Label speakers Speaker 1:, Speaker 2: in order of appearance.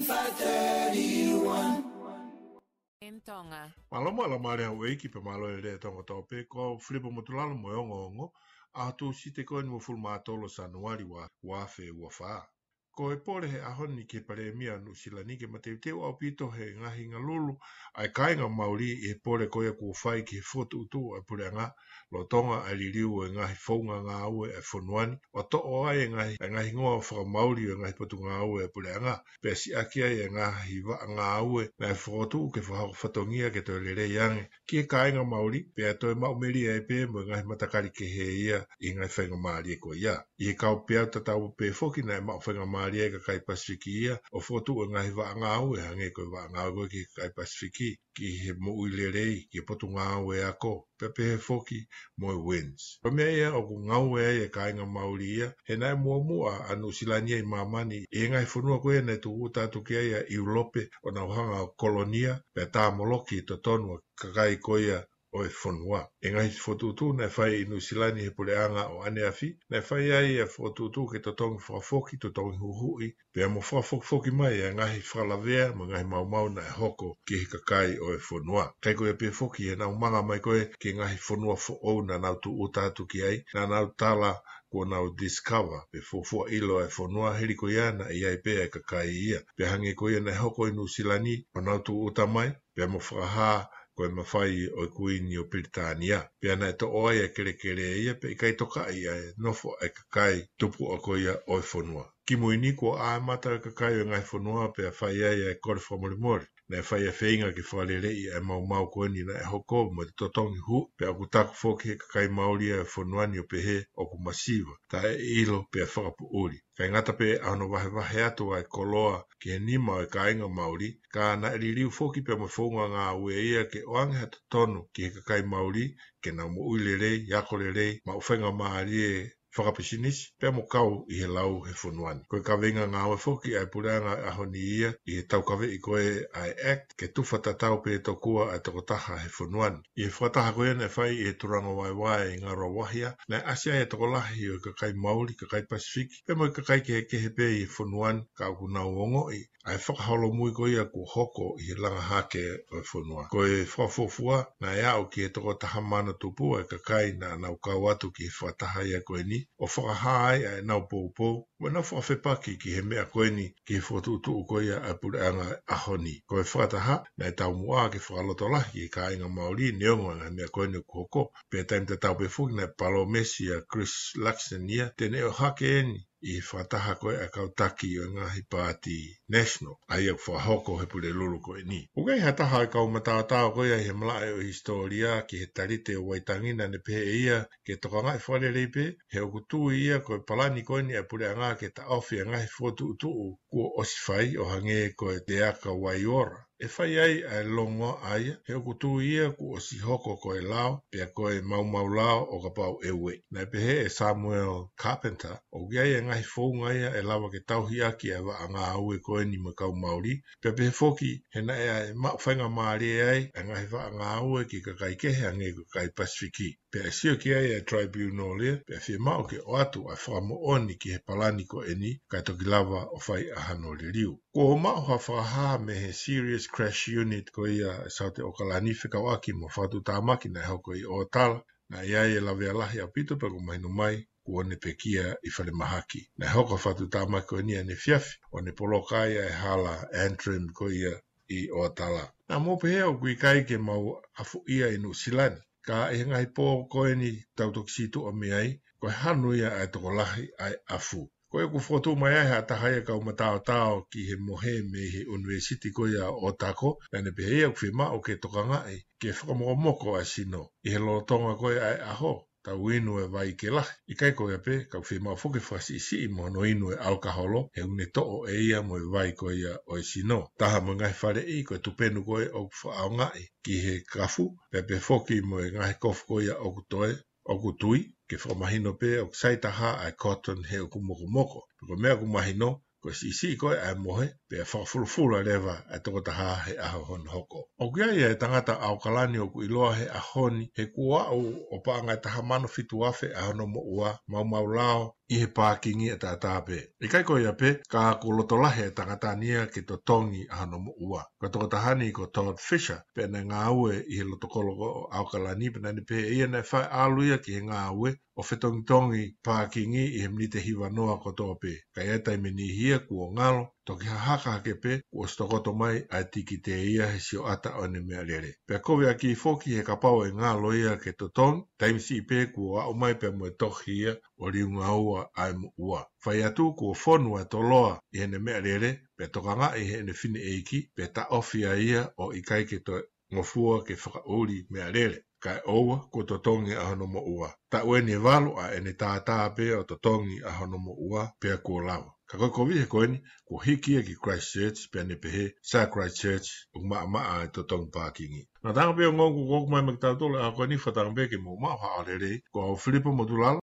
Speaker 1: 531 Entonga. Malo mala mare au eki pe malo e le tonga tau pe ko flipo motulalo mo yongo ongo a tu si te koe nua fulma atolo sa nuari wa wafe fa ko e pore he ahoni ke pare e mia nu silani ke mate teo o pito he ngahi nga lulu ai kainga mauri e pore ko e kuwhai ke fotu utu a pure nga lo tonga a liriu e ngahi fonga nga aue e fonuani o to o ai e ngahi ngoa o whaka mauri e ngahi patu nga aue e pure nga pe si akia e ngahi wa nga aue na e fotu ke whaka fatongia ke to lere yange ki e kainga mauri pe ato e maumeri e pe mo ngahi matakari ke he ia i ngai whainga e ko ia i e kau pe au tatau pe foki na e mau maria ka kai pasifiki ia, o fotu o ngahi wa anga au e hange koe wa anga au ki kai pasifiki, ki he mo ui le rei, ki he potu ngā au e ako, pepe he foki, mo e wins. Pa ia, o ku ngā au e e ka inga mauri ia, he nai mua mua anu silania i mamani, e ngai funua koe ne tu uta tukia ia i ulope o na uhanga o kolonia, pe tā moloki i to tonua, kakai koe ia o e whanua. E ngai te whatutu, nei whai i Nusilani he pule anga o ane afi, nei whai ai e whatutu ke to tongi whafoki, to tongi huhui, pia mo whafokfoki mai e ngai whalavea, mo ngai maumau na e hoko ki he kakai o e whanua. Kei koe pia foki e nau manga mai koe ki ngai whanua whu na nau tu utatu ki ai, na nau tala kua nau discover pe fofua ilo e whanua heri ko ia na ia i pea e kakai ia. Pe hangi ko ia na e hoko inu silani o nau tu utamai pe mo whakaha ko e mawhai o kuini o Britania. Pia nei to oai e kere kere ia, pe i kai toka i e nofo e kakai tupu a ko ia o whonua. Ki mui ni ko a mata e kakai o ngai whonua pe a whai e e kore whamori mori na e whai a whainga ki whalere i e mau mau koeni na e hoko mo te totongi hu pe aku taku whoke he kakai maori e whanuani o pehe o ku masiva ta e ilo pe a whakapu uri. Kai ngata pe ano wahe wahe atu ai koloa ki he nima o e kainga maori ka na e ririu whoki pe mo whonga ngā ue ia ke oange hata tonu ki he kakai maori ke na mo uilere, yako lere, ma uwhenga maa rie whakapisinis, pe mo kau i he lau he funuani. Koe ka venga ngā hawa fuki ai puranga aho ni ia i he taukawe i koe ai act ke tufata tau pe to kua ai toko taha he funuani. I he whataha koe ane whai i he turanga wai wai i ngā rawahia, na asia e toko lahi o i ka kai Māori, ka kai Pacific, pe mo i ka kai ke he kehe pe i he funuani ka au kunau ongo i. Ai whakaholo mui koe ia kua hoko i he langa hake o he funua. Koe whafofua na e au ki he toko taha mana tupu e ka kai na nau kau atu ki he whataha ia koe ni o whakahai a e nau pōpō, wa nau whakawhepaki ki he mea koeni ki he whatutu o koea a pureanga a honi. Ko e whakataha, na e tau mua ke whakaloto lahi e ka inga Māori neongo anga mea koeni o kuhoko, pia taim te tau pefuki na palo mesi a Chris Luxon ia, tene o hake eni i whataha koe a kautaki o Ngāhi Pāti National, a iak whahoko he pule lulu koe ni. O gai hataha i e kau matātā koe a he mlae o historia ki he tarite o waitangina ne pehe e ia ke toka ngai e whareripe, he o okutu ia koe palani koe ni a pule a ngā ke ta ofi a ngai fotu utu u kua osifai o hange koe te aka waiora e fai ai a e longo aia, he o kutu ia ku o si hoko ko e lao, pe a ko e mau mau lao o ka pau e ue. Nai pehe e Samuel Carpenter, o gea e ngahi fōunga ia e lawa ke tauhi a ki a wa a ngā aue ko e ni makau maori, pe a pehe fōki, he na e a e ma whainga maari e ai, a ngahi wa a ngā aue ki ka kai kehe a ngei ka kai pasifiki. Pe a e sio ki ai a e tribunal lea, e, pe a fie mau ke o atu a whamu oni ki he palani ko e ni, kai toki lawa o fai a hanole riu. Ko o mau ha whaha me he serious Crash Unit ko ia e sa te okalani whikau aki mo whatu tā maki nei hau ko i o tala. Nā ia e lawe alahi a pito pa kumahinu mai kua ne pekia i fale mahaki. na hau ko whatu tā maki ko ni ane fiafi o ne polokai e hala antrim ko ia i o tala. Nā mōpe hea o kui kai ke mau afu ia inu silan Ka e ngai pō ko e ni tautokisitu o miai ko e hanuia ai tokolahi ai afu. Ko e ku whotu mai e a tahai e kau matao tau ki he mohe me he university ko ia o tako, e ne pehe ia kuwhima o ke tokanga e ke whakamoko moko a sino. I he lo tonga ko ai aho, ta uinu e vai ke lahi. I kai ko ia pe, kau whima o fuke whasi si i moa no inu e au kaholo, he une to'o e ia mo e vai ko ia o e sino. Taha mo ngai whare i ko e tupenu ko e o kufa ao ngai ki he kafu, pe foki mo e ngai kofu ko ia o kutoe o ku tui, ke whamahino pe o ksaitaha ai cotton he o kumoko moko. Piko mea mahino, ko si si ko e mohe pe fa fulu fulu leva e ta ha he a hon hoko o kia ia e tangata au kalani o kui loa he a honi he kua au o pa anga ta ha mano fitu afe a hono mo ua mau mau lao i he pākingi e tātāpe. I kai koi ape, ka ako loto lahe e tangata nia ki to tongi a hano mo ua. Ko toko tahani ko Todd Fisher, pēne ngā ue i he loto koloko o Aukalani, pēne ni pe ia nei whai āluia ki he ngā ue o whetongi tongi pākingi i he mni te hiwa noa ko tōpe. Kai e taimini hi ia kua ngalo, toki hahaka hake pe, kua stokoto mai a tiki te ia he sio ata o ne mea lere. Pea kowe a ki foki he kapau e ngalo ia ke to ton, taimisi i pe kua au mai pe mo e toki ia o riu ngaua a emu ua. Fai atu kua fonu e toloa i hene mea lere, pe toka nga i hene fine eiki, pe ta ofi a ia o i kai ke to ngofua ke whakauri mea lere kai oua ko totongi e a honomo ua. Ta ueni ni valo a ene tātā pe o tongi a honomo ua pe a kua lawa. Ka koe kovi he koe ni, ko hiki e ki Christchurch, pia ne pehe, sa Christchurch, o maa maa e to tong pākingi. Nā tāngapea ngongu kōkumai makitātola, a koe ni whatāngapea ki mō maa haarele, ko au Filipa Modulala,